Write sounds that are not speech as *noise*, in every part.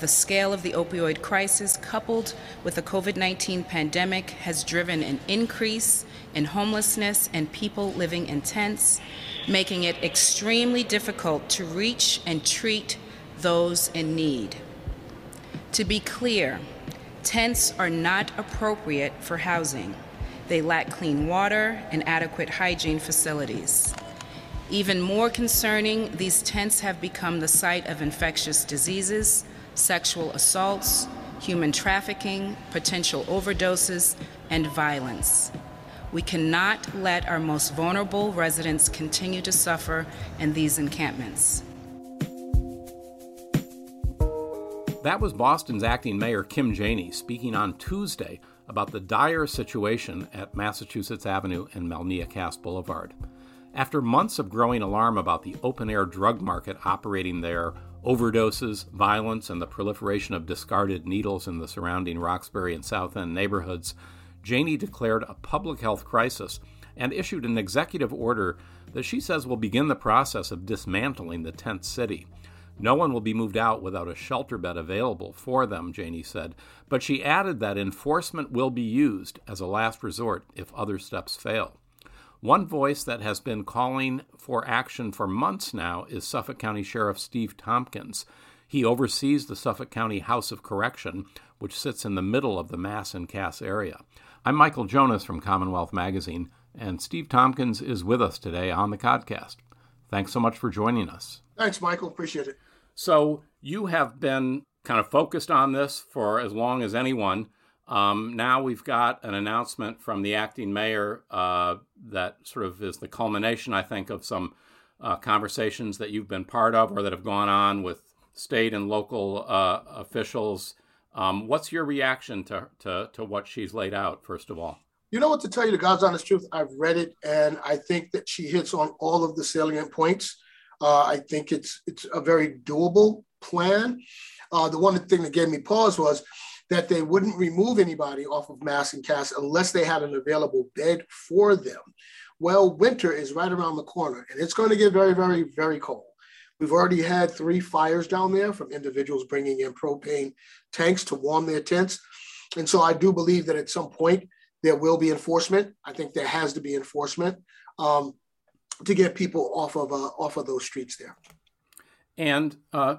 the scale of the opioid crisis, coupled with the COVID 19 pandemic, has driven an increase in homelessness and people living in tents, making it extremely difficult to reach and treat those in need. To be clear, tents are not appropriate for housing. They lack clean water and adequate hygiene facilities. Even more concerning, these tents have become the site of infectious diseases, sexual assaults, human trafficking, potential overdoses, and violence. We cannot let our most vulnerable residents continue to suffer in these encampments. That was Boston's acting mayor Kim Janey speaking on Tuesday about the dire situation at Massachusetts Avenue and Melnea Cass Boulevard. After months of growing alarm about the open air drug market operating there, overdoses, violence, and the proliferation of discarded needles in the surrounding Roxbury and South End neighborhoods, Janey declared a public health crisis and issued an executive order that she says will begin the process of dismantling the tent city. No one will be moved out without a shelter bed available for them, Janey said, but she added that enforcement will be used as a last resort if other steps fail. One voice that has been calling for action for months now is Suffolk County Sheriff Steve Tompkins. He oversees the Suffolk County House of Correction, which sits in the middle of the Mass and Cass area. I'm Michael Jonas from Commonwealth Magazine, and Steve Tompkins is with us today on the podcast. Thanks so much for joining us. Thanks, Michael. Appreciate it. So, you have been kind of focused on this for as long as anyone. Um, now we've got an announcement from the acting mayor uh, that sort of is the culmination, I think, of some uh, conversations that you've been part of or that have gone on with state and local uh, officials. Um, what's your reaction to, to, to what she's laid out, first of all? You know what, to tell you the God's honest truth, I've read it and I think that she hits on all of the salient points. Uh, I think it's it's a very doable plan. Uh, the one thing that gave me pause was that they wouldn't remove anybody off of Mass and Cass unless they had an available bed for them. Well, winter is right around the corner, and it's going to get very, very, very cold. We've already had three fires down there from individuals bringing in propane tanks to warm their tents. And so I do believe that at some point there will be enforcement. I think there has to be enforcement. Um, to get people off of uh, off of those streets there. And uh,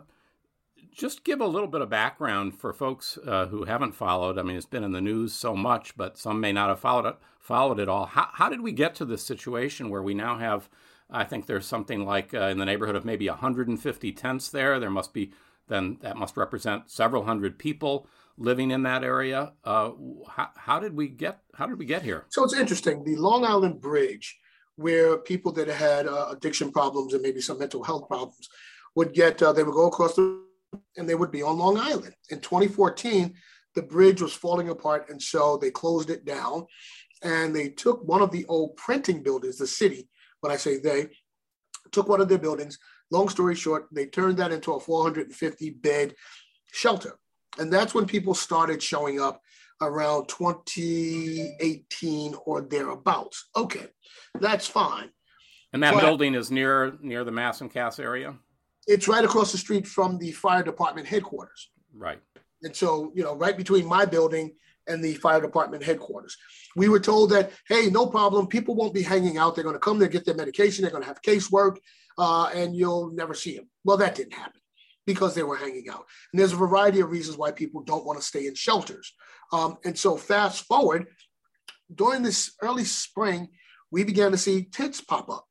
just give a little bit of background for folks uh, who haven't followed. I mean, it's been in the news so much, but some may not have followed it followed it all. How, how did we get to this situation where we now have? I think there's something like uh, in the neighborhood of maybe 150 tents there. There must be then that must represent several hundred people living in that area. Uh, how, how, did we get? How did we get here? So it's interesting. The Long Island Bridge where people that had uh, addiction problems and maybe some mental health problems would get, uh, they would go across the, and they would be on Long Island. In 2014, the bridge was falling apart, and so they closed it down. And they took one of the old printing buildings, the city, when I say they, took one of their buildings. Long story short, they turned that into a 450 bed shelter. And that's when people started showing up around 2018 or thereabouts. Okay, that's fine. And that but building is near near the Mass and Cass area. It's right across the street from the fire department headquarters. Right. And so, you know, right between my building and the fire department headquarters. We were told that, hey, no problem. People won't be hanging out. They're going to come there, get their medication. They're going to have casework, uh, and you'll never see them. Well, that didn't happen because they were hanging out. And there's a variety of reasons why people don't want to stay in shelters. Um, and so, fast forward, during this early spring, we began to see tents pop up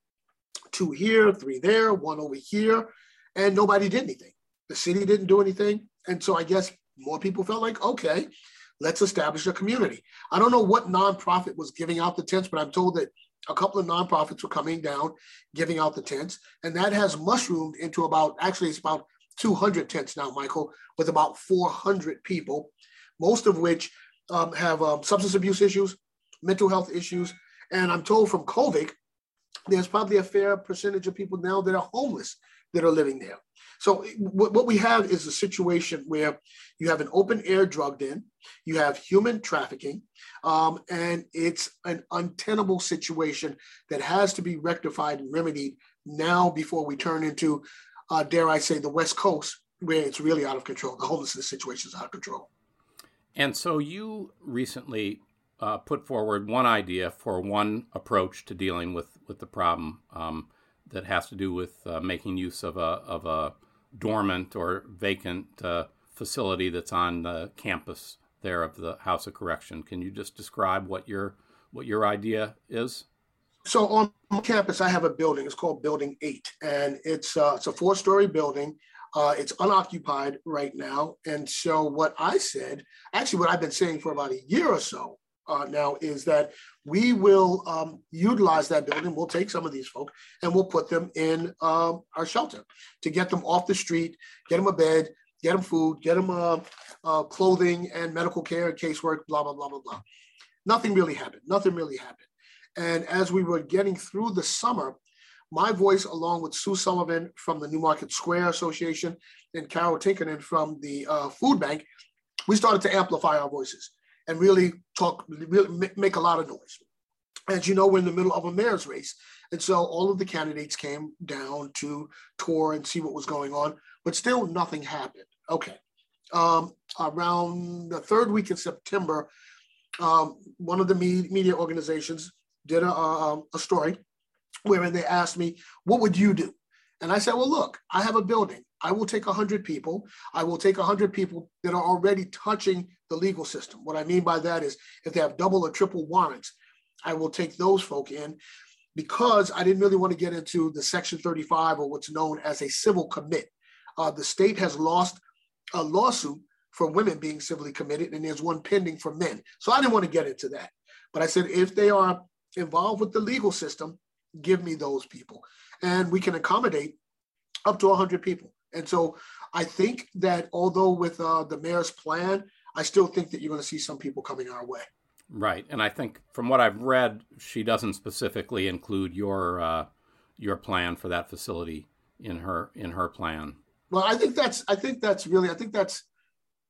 two here, three there, one over here, and nobody did anything. The city didn't do anything. And so, I guess more people felt like, okay, let's establish a community. I don't know what nonprofit was giving out the tents, but I'm told that a couple of nonprofits were coming down, giving out the tents, and that has mushroomed into about actually it's about 200 tents now, Michael, with about 400 people most of which um, have um, substance abuse issues, mental health issues. And I'm told from COVID, there's probably a fair percentage of people now that are homeless that are living there. So what we have is a situation where you have an open air drug den, you have human trafficking, um, and it's an untenable situation that has to be rectified and remedied now before we turn into, uh, dare I say, the West Coast where it's really out of control. The homelessness situation is out of control. And so you recently uh, put forward one idea for one approach to dealing with, with the problem um, that has to do with uh, making use of a, of a dormant or vacant uh, facility that's on the campus there of the House of Correction. Can you just describe what your what your idea is? So on campus, I have a building. It's called Building Eight, and it's uh, it's a four story building. Uh, it's unoccupied right now, and so what I said, actually, what I've been saying for about a year or so uh, now is that we will um, utilize that building. We'll take some of these folk and we'll put them in um, our shelter to get them off the street, get them a bed, get them food, get them uh, uh, clothing and medical care and casework, blah, blah, blah, blah, blah. Nothing really happened. Nothing really happened. And as we were getting through the summer, my voice, along with Sue Sullivan from the Newmarket Square Association and Carol Tinkerton from the uh, Food Bank, we started to amplify our voices and really talk, really make a lot of noise. As you know, we're in the middle of a mayor's race. And so all of the candidates came down to tour and see what was going on, but still nothing happened. Okay. Um, around the third week in September, um, one of the media organizations did a, a, a story wherein they asked me, What would you do? And I said, Well, look, I have a building. I will take 100 people. I will take 100 people that are already touching the legal system. What I mean by that is if they have double or triple warrants, I will take those folk in because I didn't really want to get into the Section 35 or what's known as a civil commit. Uh, the state has lost a lawsuit for women being civilly committed, and there's one pending for men. So I didn't want to get into that. But I said, if they are involved with the legal system, give me those people. And we can accommodate up to 100 people. And so I think that although with uh, the mayor's plan, I still think that you're going to see some people coming our way. Right, and I think from what I've read, she doesn't specifically include your uh, your plan for that facility in her in her plan. Well, I think that's I think that's really I think that's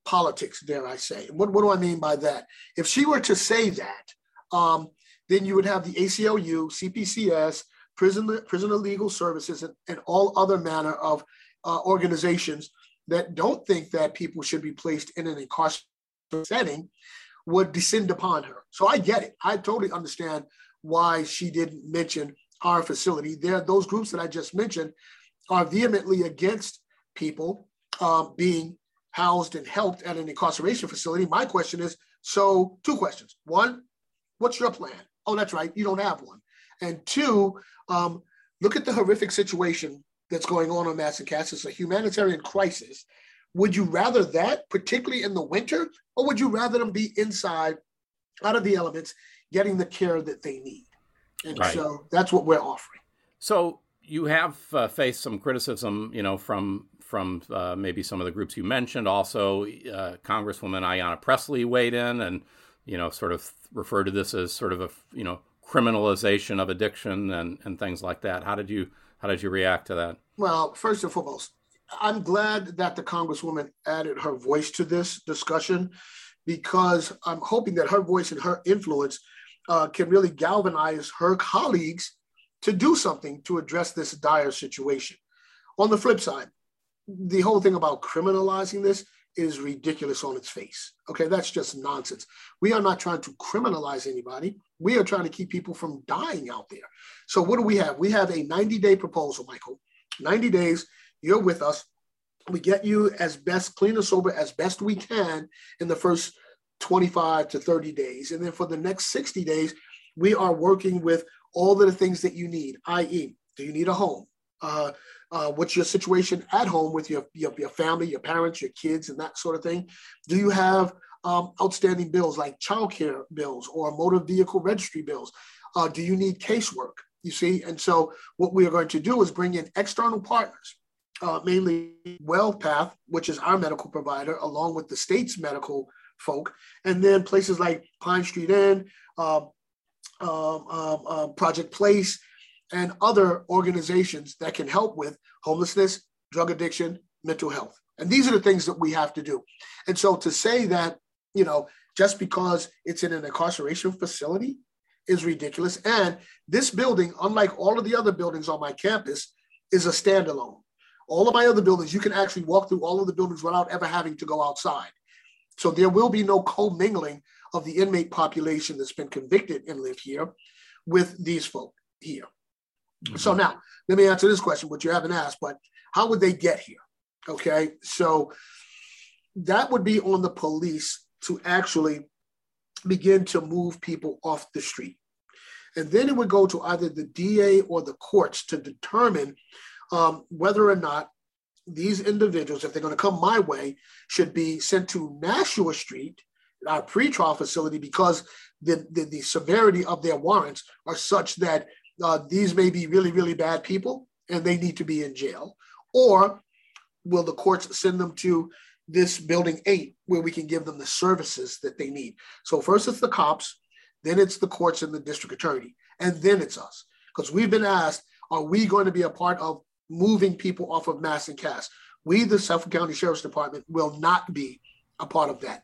politics, dare I say. What what do I mean by that? If she were to say that, um, then you would have the ACLU, CPCS, prison prisoner legal services, and, and all other manner of uh, organizations that don't think that people should be placed in an incarcerated setting would descend upon her. So I get it. I totally understand why she didn't mention our facility. There, those groups that I just mentioned are vehemently against people uh, being housed and helped at an incarceration facility. My question is so, two questions. One, what's your plan? Oh, that's right, you don't have one. And two, um, look at the horrific situation that's going on on Massachusetts. A humanitarian crisis. Would you rather that, particularly in the winter, or would you rather them be inside, out of the elements, getting the care that they need? And right. so that's what we're offering. So you have uh, faced some criticism, you know, from from uh, maybe some of the groups you mentioned. Also, uh, Congresswoman Ayanna Pressley weighed in and, you know, sort of referred to this as sort of a, you know, criminalization of addiction and, and things like that. How did you how did you react to that? Well, first and foremost, I'm glad that the Congresswoman added her voice to this discussion because I'm hoping that her voice and her influence uh, can really galvanize her colleagues to do something to address this dire situation. On the flip side, the whole thing about criminalizing this is ridiculous on its face. Okay, that's just nonsense. We are not trying to criminalize anybody. We are trying to keep people from dying out there. So, what do we have? We have a 90 day proposal, Michael. 90 days, you're with us. We get you as best clean and sober as best we can in the first 25 to 30 days. And then for the next 60 days, we are working with all of the things that you need, i.e., do you need a home? Uh, uh, what's your situation at home with your, your, your, family, your parents, your kids, and that sort of thing? Do you have um, outstanding bills like childcare bills or motor vehicle registry bills? Uh, do you need casework? You see, and so what we are going to do is bring in external partners, uh, mainly WellPath, which is our medical provider, along with the state's medical folk, and then places like Pine Street Inn, uh, um, um, um, Project Place, and other organizations that can help with homelessness, drug addiction, mental health. And these are the things that we have to do. And so to say that, you know, just because it's in an incarceration facility is ridiculous. And this building, unlike all of the other buildings on my campus, is a standalone. All of my other buildings, you can actually walk through all of the buildings without ever having to go outside. So there will be no commingling of the inmate population that's been convicted and live here with these folk here. Mm-hmm. So now let me answer this question, which you haven't asked, but how would they get here? Okay, so that would be on the police to actually begin to move people off the street. And then it would go to either the DA or the courts to determine um, whether or not these individuals, if they're going to come my way, should be sent to Nashua Street, our pretrial facility, because the, the, the severity of their warrants are such that uh, these may be really, really bad people and they need to be in jail. Or will the courts send them to this building eight where we can give them the services that they need? So, first it's the cops, then it's the courts and the district attorney, and then it's us. Because we've been asked, are we going to be a part of moving people off of Mass and Cass? We, the Suffolk County Sheriff's Department, will not be a part of that.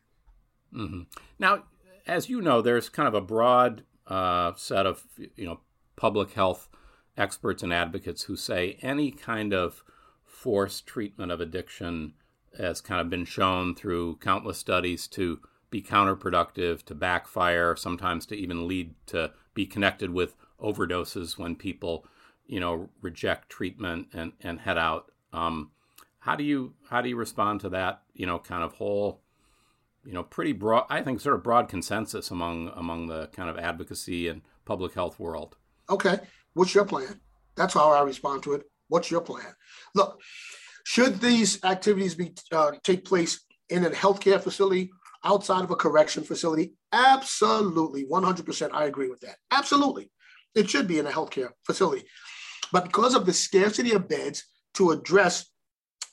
Mm-hmm. Now, as you know, there's kind of a broad uh, set of you know public health experts and advocates who say any kind of forced treatment of addiction has kind of been shown through countless studies to be counterproductive, to backfire, sometimes to even lead to be connected with overdoses when people, you know, reject treatment and, and head out. Um, how do you how do you respond to that? You know, kind of whole, you know, pretty broad. I think sort of broad consensus among among the kind of advocacy and public health world. Okay, what's your plan? That's how I respond to it. What's your plan? Look, should these activities be uh, take place in a healthcare facility outside of a correction facility? Absolutely, 100%. I agree with that. Absolutely. It should be in a healthcare facility. But because of the scarcity of beds to address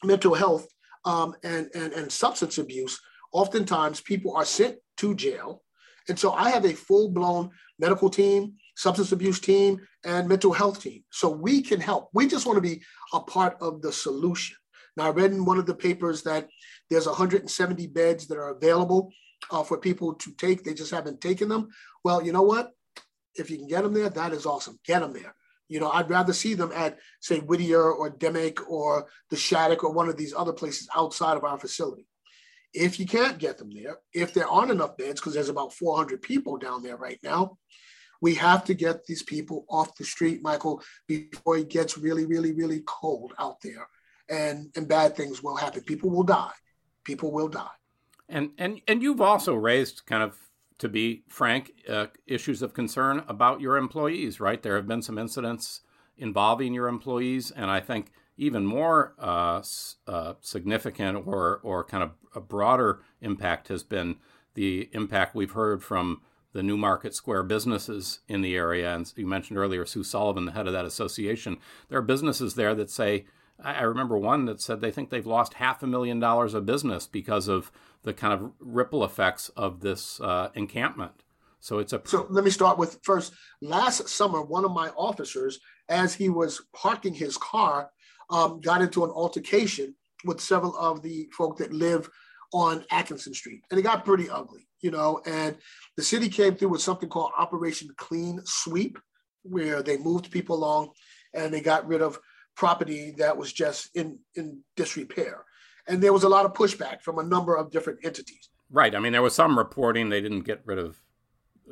mental health um, and, and, and substance abuse, oftentimes people are sent to jail. And so I have a full blown medical team, substance abuse team, and mental health team. So we can help. We just want to be a part of the solution. Now, I read in one of the papers that there's 170 beds that are available uh, for people to take. They just haven't taken them. Well, you know what? If you can get them there, that is awesome. Get them there. You know, I'd rather see them at, say, Whittier or Dimock or the Shattuck or one of these other places outside of our facility. If you can't get them there, if there aren't enough beds, because there's about 400 people down there right now, we have to get these people off the street, Michael, before it gets really, really, really cold out there, and and bad things will happen. People will die. People will die. And and and you've also raised kind of to be frank, uh, issues of concern about your employees, right? There have been some incidents involving your employees, and I think even more uh, uh, significant or or kind of a broader impact has been the impact we've heard from the Newmarket Square businesses in the area. And you mentioned earlier Sue Sullivan, the head of that association. There are businesses there that say, I remember one that said they think they've lost half a million dollars of business because of the kind of ripple effects of this uh, encampment. So it's a. So let me start with first. Last summer, one of my officers, as he was parking his car, um, got into an altercation with several of the folk that live on Atkinson Street, and it got pretty ugly you know, and the city came through with something called Operation Clean Sweep, where they moved people along and they got rid of property that was just in, in disrepair. And there was a lot of pushback from a number of different entities. Right. I mean, there was some reporting they didn't get rid of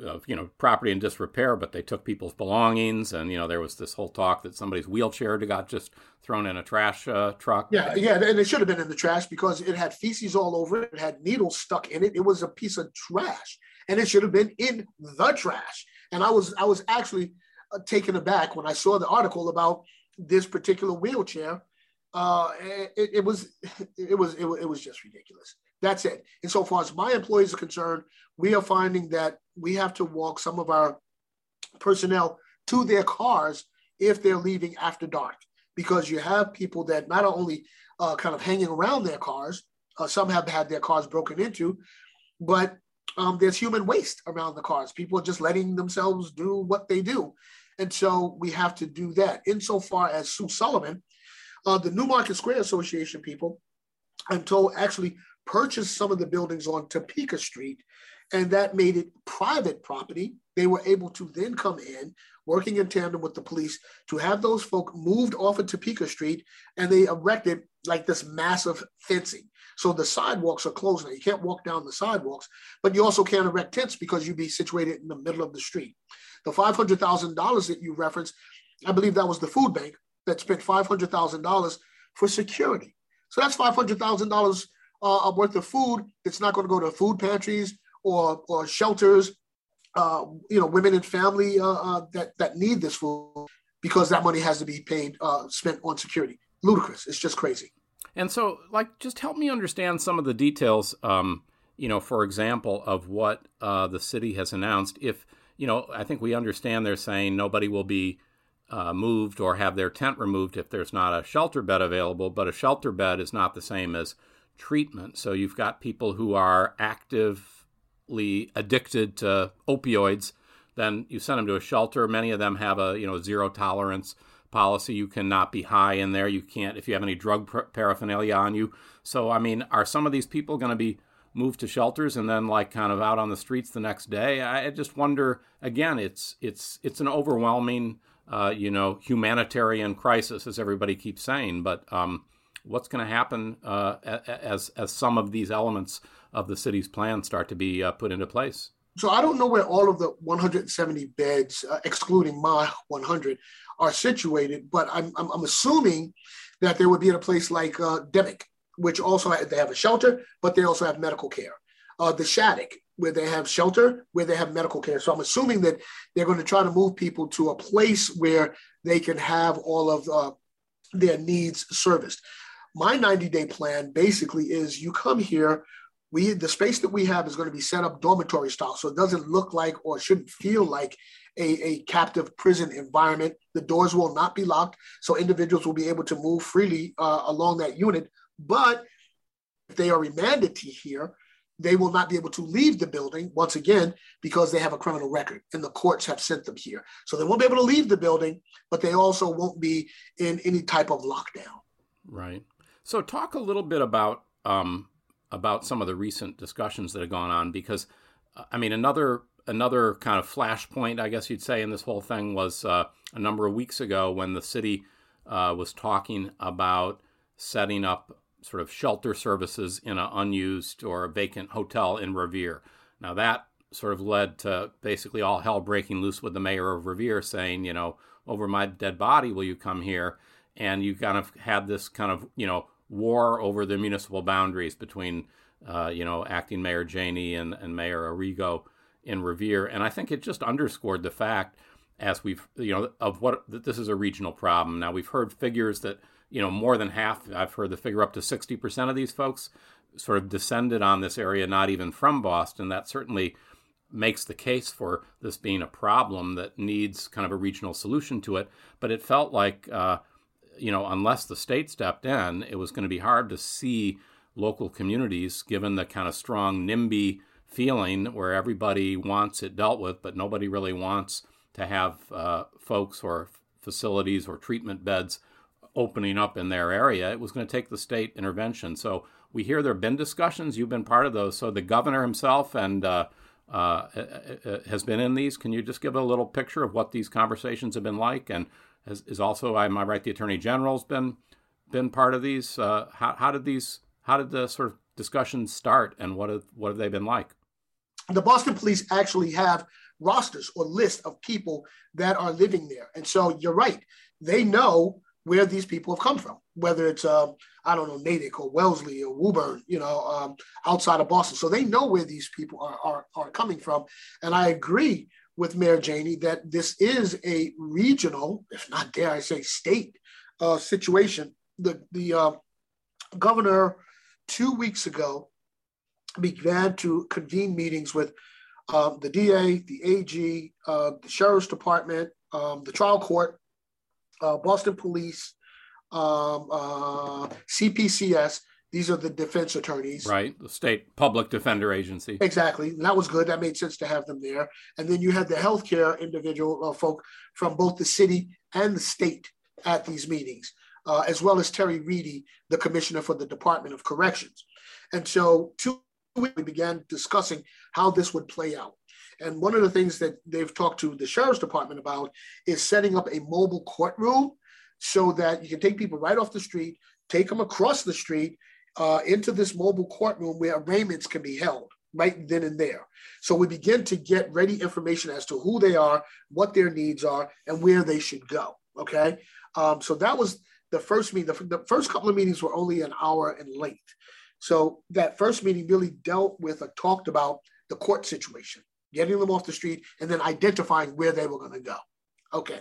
of you know property in disrepair, but they took people's belongings, and you know there was this whole talk that somebody's wheelchair got just thrown in a trash uh, truck. Yeah, yeah, and it should have been in the trash because it had feces all over it. It had needles stuck in it. It was a piece of trash, and it should have been in the trash. And I was I was actually uh, taken aback when I saw the article about this particular wheelchair. Uh, it, it was *laughs* it was it, it was just ridiculous. That's it. And so far as my employees are concerned, we are finding that we have to walk some of our personnel to their cars if they're leaving after dark, because you have people that not only uh, kind of hanging around their cars, uh, some have had their cars broken into, but um, there's human waste around the cars. People are just letting themselves do what they do. And so we have to do that. Insofar as Sue Sullivan, uh, the Newmarket Square Association people, I'm told actually purchased some of the buildings on Topeka Street and that made it private property. They were able to then come in, working in tandem with the police, to have those folk moved off of Topeka Street, and they erected like this massive fencing. So the sidewalks are closed now. You can't walk down the sidewalks, but you also can't erect tents because you'd be situated in the middle of the street. The $500,000 that you referenced, I believe that was the food bank that spent $500,000 for security. So that's $500,000 uh, worth of food that's not going to go to food pantries or, or shelters, uh, you know, women and family uh, uh, that, that need this food because that money has to be paid, uh, spent on security. Ludicrous. It's just crazy. And so, like, just help me understand some of the details, um, you know, for example, of what uh, the city has announced. If, you know, I think we understand they're saying nobody will be uh, moved or have their tent removed if there's not a shelter bed available, but a shelter bed is not the same as treatment. So you've got people who are actively addicted to opioids, then you send them to a shelter. Many of them have a, you know, zero tolerance policy. You cannot be high in there. You can't if you have any drug paraphernalia on you. So, I mean, are some of these people going to be moved to shelters and then like kind of out on the streets the next day? I just wonder. Again, it's it's it's an overwhelming, uh, you know, humanitarian crisis, as everybody keeps saying. But um, what's going to happen uh, as as some of these elements of the city's plan start to be uh, put into place? So I don't know where all of the 170 beds, uh, excluding my 100, are situated, but I'm, I'm, I'm, assuming that they would be in a place like uh, Dimock, which also have, they have a shelter, but they also have medical care. Uh, the Shattuck, where they have shelter, where they have medical care. So I'm assuming that they're going to try to move people to a place where they can have all of uh, their needs serviced. My 90 day plan basically is you come here we the space that we have is going to be set up dormitory style so it doesn't look like or shouldn't feel like a, a captive prison environment. The doors will not be locked so individuals will be able to move freely uh, along that unit but if they are remanded to here they will not be able to leave the building once again because they have a criminal record and the courts have sent them here. So they won't be able to leave the building but they also won't be in any type of lockdown. Right so talk a little bit about um, about some of the recent discussions that have gone on because I mean another another kind of flashpoint I guess you'd say in this whole thing was uh, a number of weeks ago when the city uh, was talking about setting up sort of shelter services in an unused or vacant hotel in Revere. Now that sort of led to basically all hell breaking loose with the mayor of Revere saying, you know, over my dead body will you come here? And you kind of had this kind of, you know, war over the municipal boundaries between, uh, you know, acting Mayor Janey and, and Mayor Arrigo in Revere. And I think it just underscored the fact, as we've, you know, of what that this is a regional problem. Now, we've heard figures that, you know, more than half, I've heard the figure up to 60% of these folks sort of descended on this area, not even from Boston. That certainly makes the case for this being a problem that needs kind of a regional solution to it. But it felt like, uh, you know, unless the state stepped in, it was going to be hard to see local communities, given the kind of strong NIMBY feeling where everybody wants it dealt with, but nobody really wants to have uh, folks or facilities or treatment beds opening up in their area. It was going to take the state intervention. So we hear there have been discussions. You've been part of those. So the governor himself and uh, uh, uh, uh has been in these. Can you just give a little picture of what these conversations have been like and is, is also, am I right, the Attorney General's been been part of these? Uh, how, how did these, how did the sort of discussions start and what have, what have they been like? The Boston police actually have rosters or lists of people that are living there. And so you're right. They know where these people have come from, whether it's, um, I don't know, Natick or Wellesley or Woburn, you know, um, outside of Boston. So they know where these people are, are, are coming from. And I agree with Mayor Janey that this is a regional, if not dare I say state uh, situation. The, the uh, governor two weeks ago began to convene meetings with um, the DA, the AG, uh, the Sheriff's Department, um, the trial court, uh, Boston Police, um, uh, CPCS, these are the defense attorneys. Right, the state public defender agency. Exactly. And that was good. That made sense to have them there. And then you had the healthcare individual uh, folk from both the city and the state at these meetings, uh, as well as Terry Reidy, the commissioner for the Department of Corrections. And so, two we began discussing how this would play out. And one of the things that they've talked to the sheriff's department about is setting up a mobile courtroom so that you can take people right off the street, take them across the street uh, into this mobile courtroom where arraignments can be held right then and there. So we begin to get ready information as to who they are, what their needs are, and where they should go. Okay. Um, so that was the first meeting. The, the, first couple of meetings were only an hour in length. So that first meeting really dealt with, uh, talked about the court situation, getting them off the street, and then identifying where they were going to go. Okay.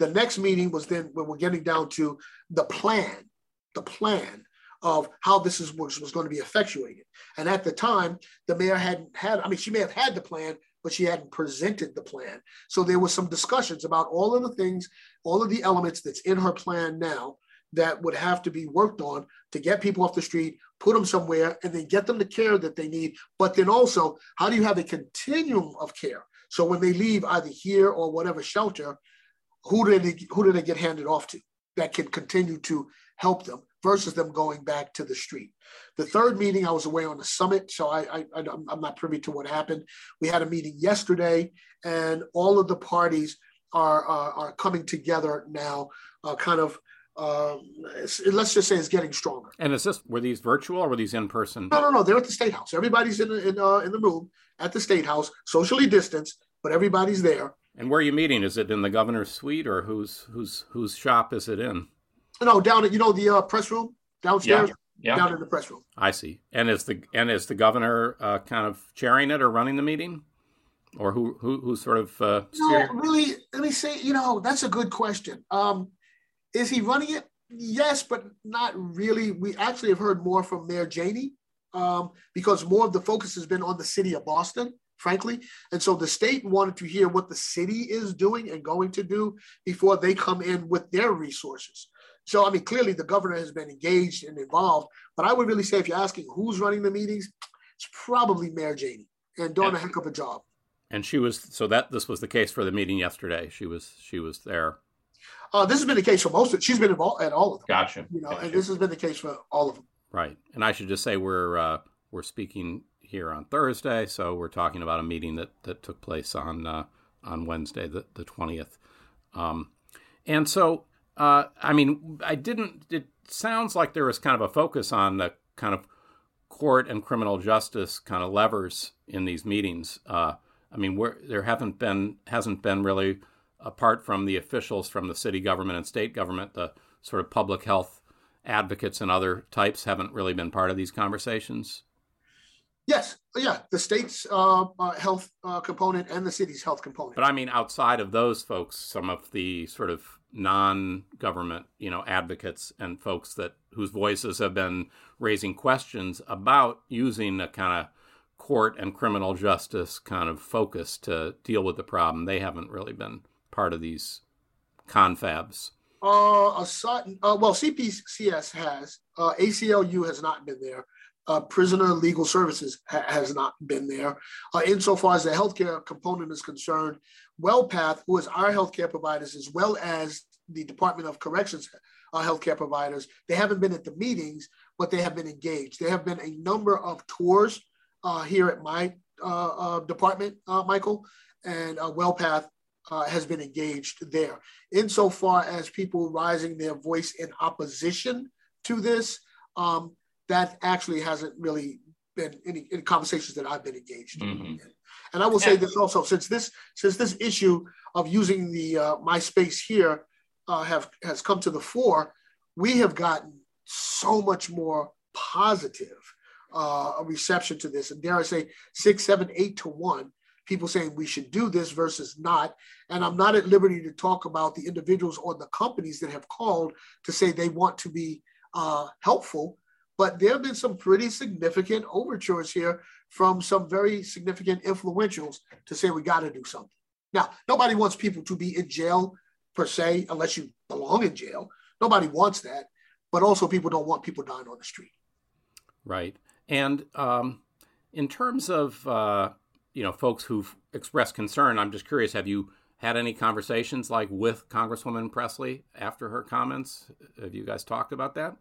The next meeting was then when we're getting down to the plan, the plan of how this is, was, was going to be effectuated. And at the time, the mayor hadn't had, I mean, she may have had the plan, but she hadn't presented the plan. So there was some discussions about all of the things, all of the elements that's in her plan now that would have to be worked on to get people off the street, put them somewhere, and then get them the care that they need. But then also, how do you have a continuum of care? So when they leave either here or whatever shelter, who do they who do they get handed off to that can continue to help them? Versus them going back to the street. The third meeting, I was away on the summit, so I, I, I'm not privy to what happened. We had a meeting yesterday, and all of the parties are, are, are coming together now, uh, kind of. Uh, let's just say it's getting stronger. And is this were these virtual or were these in person? No, no, no. They're at the state house. Everybody's in in uh, in the room at the state house, socially distanced, but everybody's there. And where are you meeting? Is it in the governor's suite or whose whose whose shop is it in? No, down at you know the uh, press room downstairs. Yeah. Yeah. Down in the press room. I see. And is the and is the governor uh, kind of chairing it or running the meeting, or who who who sort of? Uh, no, really. Let me say. You know, that's a good question. Um, is he running it? Yes, but not really. We actually have heard more from Mayor Janey um, because more of the focus has been on the city of Boston, frankly. And so the state wanted to hear what the city is doing and going to do before they come in with their resources. So, I mean, clearly the governor has been engaged and involved, but I would really say if you're asking who's running the meetings, it's probably Mayor Janey and doing and, a heck of a job. And she was so that this was the case for the meeting yesterday. She was she was there. Uh, this has been the case for most of She's been involved at all of them. Gotcha. You know, gotcha. and this has been the case for all of them. Right. And I should just say we're uh, we're speaking here on Thursday, so we're talking about a meeting that that took place on uh, on Wednesday, the the twentieth. Um, and so uh, I mean, I didn't. It sounds like there was kind of a focus on the kind of court and criminal justice kind of levers in these meetings. Uh, I mean, there haven't been hasn't been really apart from the officials from the city government and state government, the sort of public health advocates and other types haven't really been part of these conversations. Yes, yeah, the state's uh, uh, health uh, component and the city's health component. But I mean, outside of those folks, some of the sort of non-government, you know, advocates and folks that whose voices have been raising questions about using a kind of court and criminal justice kind of focus to deal with the problem. They haven't really been part of these confabs. Uh, a certain, uh, well, CPCS has. Uh, ACLU has not been there. Uh, prisoner legal services ha- has not been there. Uh, insofar as the healthcare component is concerned, WellPath, who is our healthcare providers, as well as the Department of Corrections uh, healthcare providers, they haven't been at the meetings, but they have been engaged. There have been a number of tours uh, here at my uh, uh, department, uh, Michael, and WellPath has been engaged there. Insofar as people rising their voice in opposition to this, um, that actually hasn't really been any, any conversations that I've been engaged mm-hmm. in. And I will say this also, since this since this issue of using the uh, my space here uh, have has come to the fore, we have gotten so much more positive uh, reception to this, and dare I say, six, seven, eight to one people saying we should do this versus not. And I'm not at liberty to talk about the individuals or the companies that have called to say they want to be uh, helpful but there have been some pretty significant overtures here from some very significant influentials to say we got to do something. Now, nobody wants people to be in jail per se, unless you belong in jail. Nobody wants that, but also people don't want people dying on the street. Right, and um, in terms of uh, you know folks who've expressed concern, I'm just curious: have you had any conversations like with Congresswoman Pressley after her comments? Have you guys talked about that?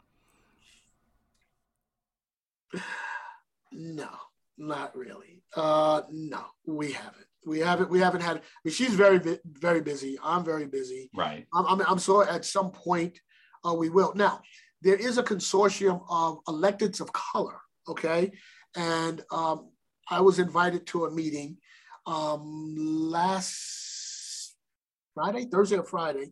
No, not really. Uh, no, we haven't. We haven't. We haven't had. I mean, she's very, very busy. I'm very busy. Right. I'm. I'm, I'm sure at some point uh, we will. Now, there is a consortium of electeds of color. Okay, and um, I was invited to a meeting um, last Friday, Thursday or Friday,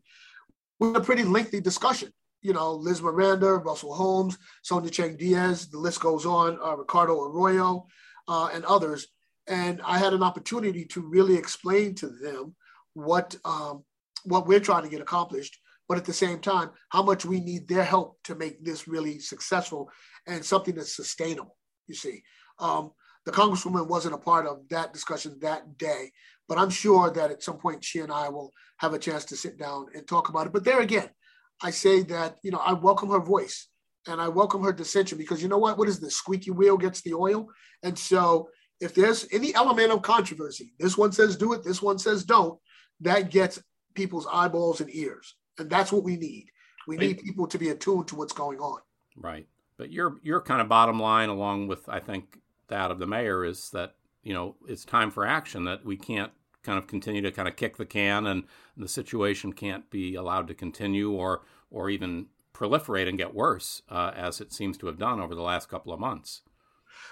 with a pretty lengthy discussion. You know, Liz Miranda, Russell Holmes, Sonia Chang Diaz, the list goes on, uh, Ricardo Arroyo, uh, and others. And I had an opportunity to really explain to them what um, what we're trying to get accomplished, but at the same time, how much we need their help to make this really successful and something that's sustainable. You see, um, the congresswoman wasn't a part of that discussion that day, but I'm sure that at some point she and I will have a chance to sit down and talk about it. But there again, I say that you know I welcome her voice and I welcome her dissension because you know what? What is this? squeaky wheel gets the oil? And so if there's any element of controversy, this one says do it, this one says don't, that gets people's eyeballs and ears. And that's what we need. We need people to be attuned to what's going on. Right. But your your kind of bottom line, along with I think that of the mayor, is that you know it's time for action. That we can't kind of continue to kind of kick the can, and the situation can't be allowed to continue, or or even proliferate and get worse, uh, as it seems to have done over the last couple of months.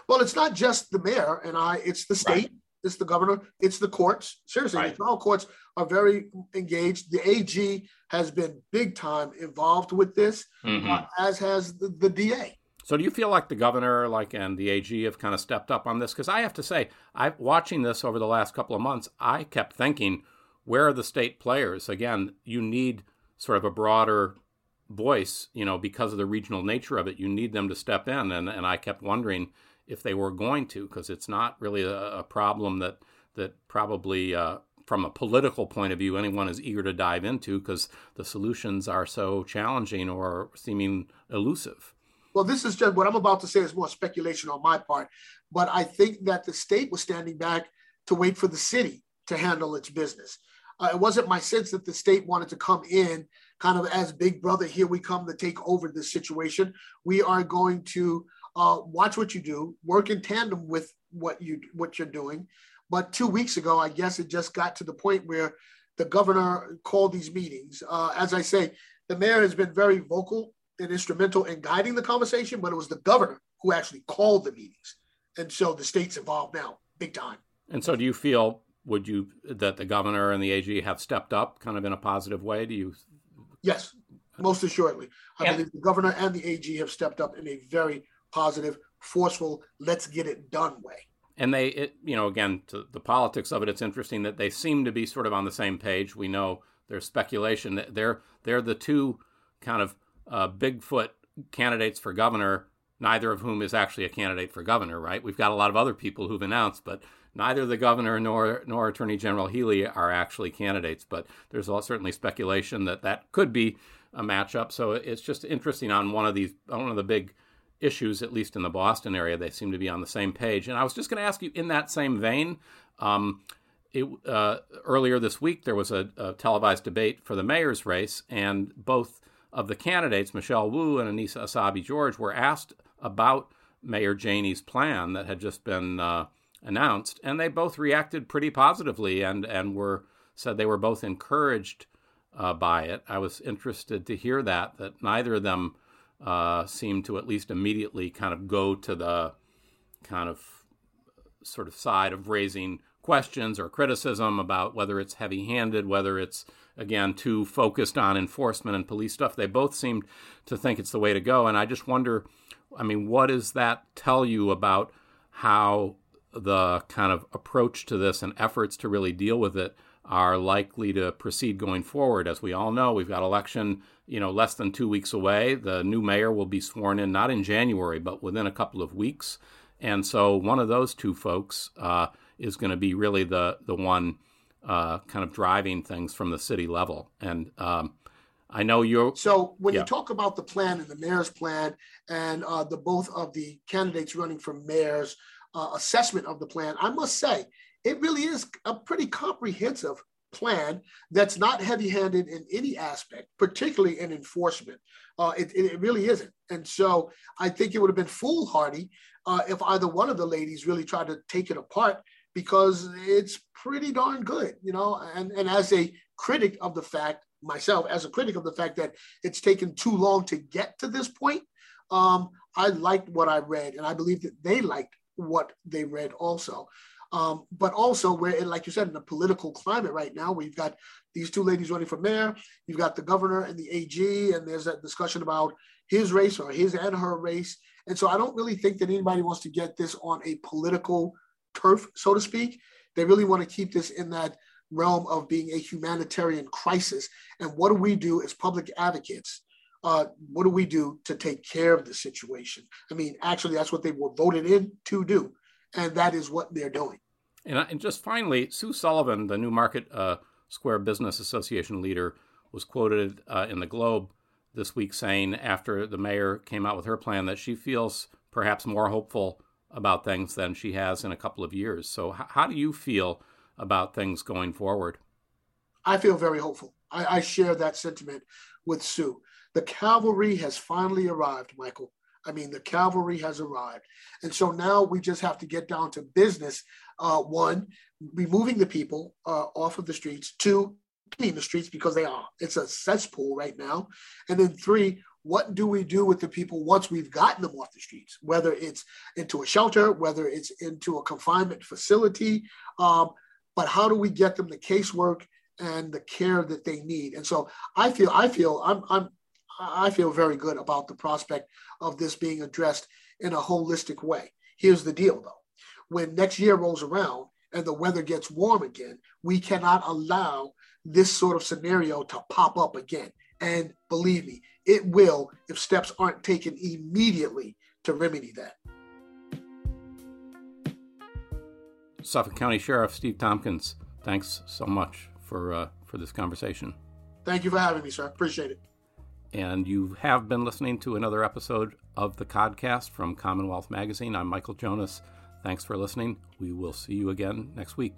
Well, it's not just the mayor and I; it's the state, right. it's the governor, it's the courts. Seriously, right. the trial courts are very engaged. The AG has been big time involved with this, mm-hmm. uh, as has the, the DA. So do you feel like the governor, like and the AG, have kind of stepped up on this? Because I have to say, I watching this over the last couple of months, I kept thinking, where are the state players? Again, you need sort of a broader voice, you know, because of the regional nature of it. You need them to step in, and and I kept wondering if they were going to, because it's not really a, a, problem that that probably. Uh, from a political point of view, anyone is eager to dive into because the solutions are so challenging or seeming elusive. Well, this is just what I'm about to say is more speculation on my part, but I think that the state was standing back to wait for the city to handle its business. Uh, it wasn't my sense that the state wanted to come in kind of as big brother. Here we come to take over this situation. We are going to uh, watch what you do, work in tandem with what you what you're doing. But two weeks ago, I guess it just got to the point where the governor called these meetings. Uh, as I say, the mayor has been very vocal and instrumental in guiding the conversation, but it was the governor who actually called the meetings. And so the state's involved now, big time. And so do you feel would you that the governor and the AG have stepped up kind of in a positive way? Do you Yes, most assuredly. I yeah. believe the governor and the AG have stepped up in a very positive, forceful, let's get it done way. And they, it, you know, again, to the politics of it, it's interesting that they seem to be sort of on the same page. We know there's speculation that they're they're the two kind of uh, Bigfoot candidates for governor, neither of whom is actually a candidate for governor, right? We've got a lot of other people who've announced, but neither the governor nor nor Attorney General Healy are actually candidates. But there's certainly speculation that that could be a matchup. So it's just interesting on one of these one of the big issues, at least in the Boston area, they seem to be on the same page. And I was just going to ask you in that same vein. Um, it, uh, earlier this week, there was a, a, televised debate for the mayor's race, and both of the candidates, Michelle Wu and Annissa Essaibi George, were asked about Mayor Janey's plan that had just been uh, announced, and they both reacted pretty positively and and were said they were both encouraged uh, by it. I was interested to hear that that neither of them uh, seemed to at least immediately kind of go to the kind of sort of side of raising questions or criticism about whether it's heavy handed, whether it's, again, too focused on enforcement and police stuff. They both seem to think it's the way to go. And I just wonder I mean, what does that tell you about how the kind of approach to this and efforts to really deal with it are likely to proceed going forward? As we all know, we've got election, you know, less than two weeks away. The new mayor will be sworn in not in January, but within a couple of weeks. And so one of those two folks uh, is going to be really the the one uh, kind of driving things from the city level. And um, I know you're. So when yeah. you talk about the plan and the mayor's plan, and uh, the both of the candidates running for mayor's uh, assessment of the plan, I must say it really is a pretty comprehensive plan that's not heavy handed in any aspect, particularly in enforcement. Uh, it, it, really isn't. And so I think it would have been foolhardy uh, if either one of the ladies really tried to take it apart because it's pretty darn good, you know. And, and as a critic of the fact, myself, as a critic of the fact that it's taken too long to get to this point, um, I liked what I read, and I believe that they liked what they read also. Um, but also, we're in, like you said, in a political climate right now. We've got these two ladies running for mayor. You've got the governor and the AG, and there's that discussion about his race or his and her race. And so I don't really think that anybody wants to get this on a political turf, so to speak. They really want to keep this in that realm of being a humanitarian crisis. And what do we do as public advocates? Uh, what do we do to take care of the situation? I mean, actually, that's what they were voted in to do and that is what they're doing. And, and just finally, Sue Sullivan, the Newmarket uh, Square Business Association leader, was quoted uh, in the Globe this week saying after the mayor came out with her plan that she feels perhaps more hopeful about things than she has in a couple of years. So, h- how do you feel about things going forward? I feel very hopeful. I, I share that sentiment with Sue. The cavalry has finally arrived, Michael. I mean, the cavalry has arrived. And so now we just have to get down to business. Uh, one, removing the people uh, off of the streets. Two, clean the streets because they are. It's a cesspool right now. And then three, what do we do with the people once we've gotten them off the streets, whether it's into a shelter, whether it's into a confinement facility, um, but how do we get them the casework and the care that they need? And so I feel, I feel, I'm, I'm, I feel very good about the prospect of this being addressed in a holistic way. Here's the deal though when next year rolls around and the weather gets warm again, we cannot allow this sort of scenario to pop up again. And believe me, it will if steps aren't taken immediately to remedy that. Suffolk County Sheriff Steve Tompkins, thanks so much for uh, for this conversation. Thank you for having me, sir. Appreciate it. And you have been listening to another episode of the Codcast from Commonwealth Magazine. I'm Michael Jonas. Thanks for listening. We will see you again next week.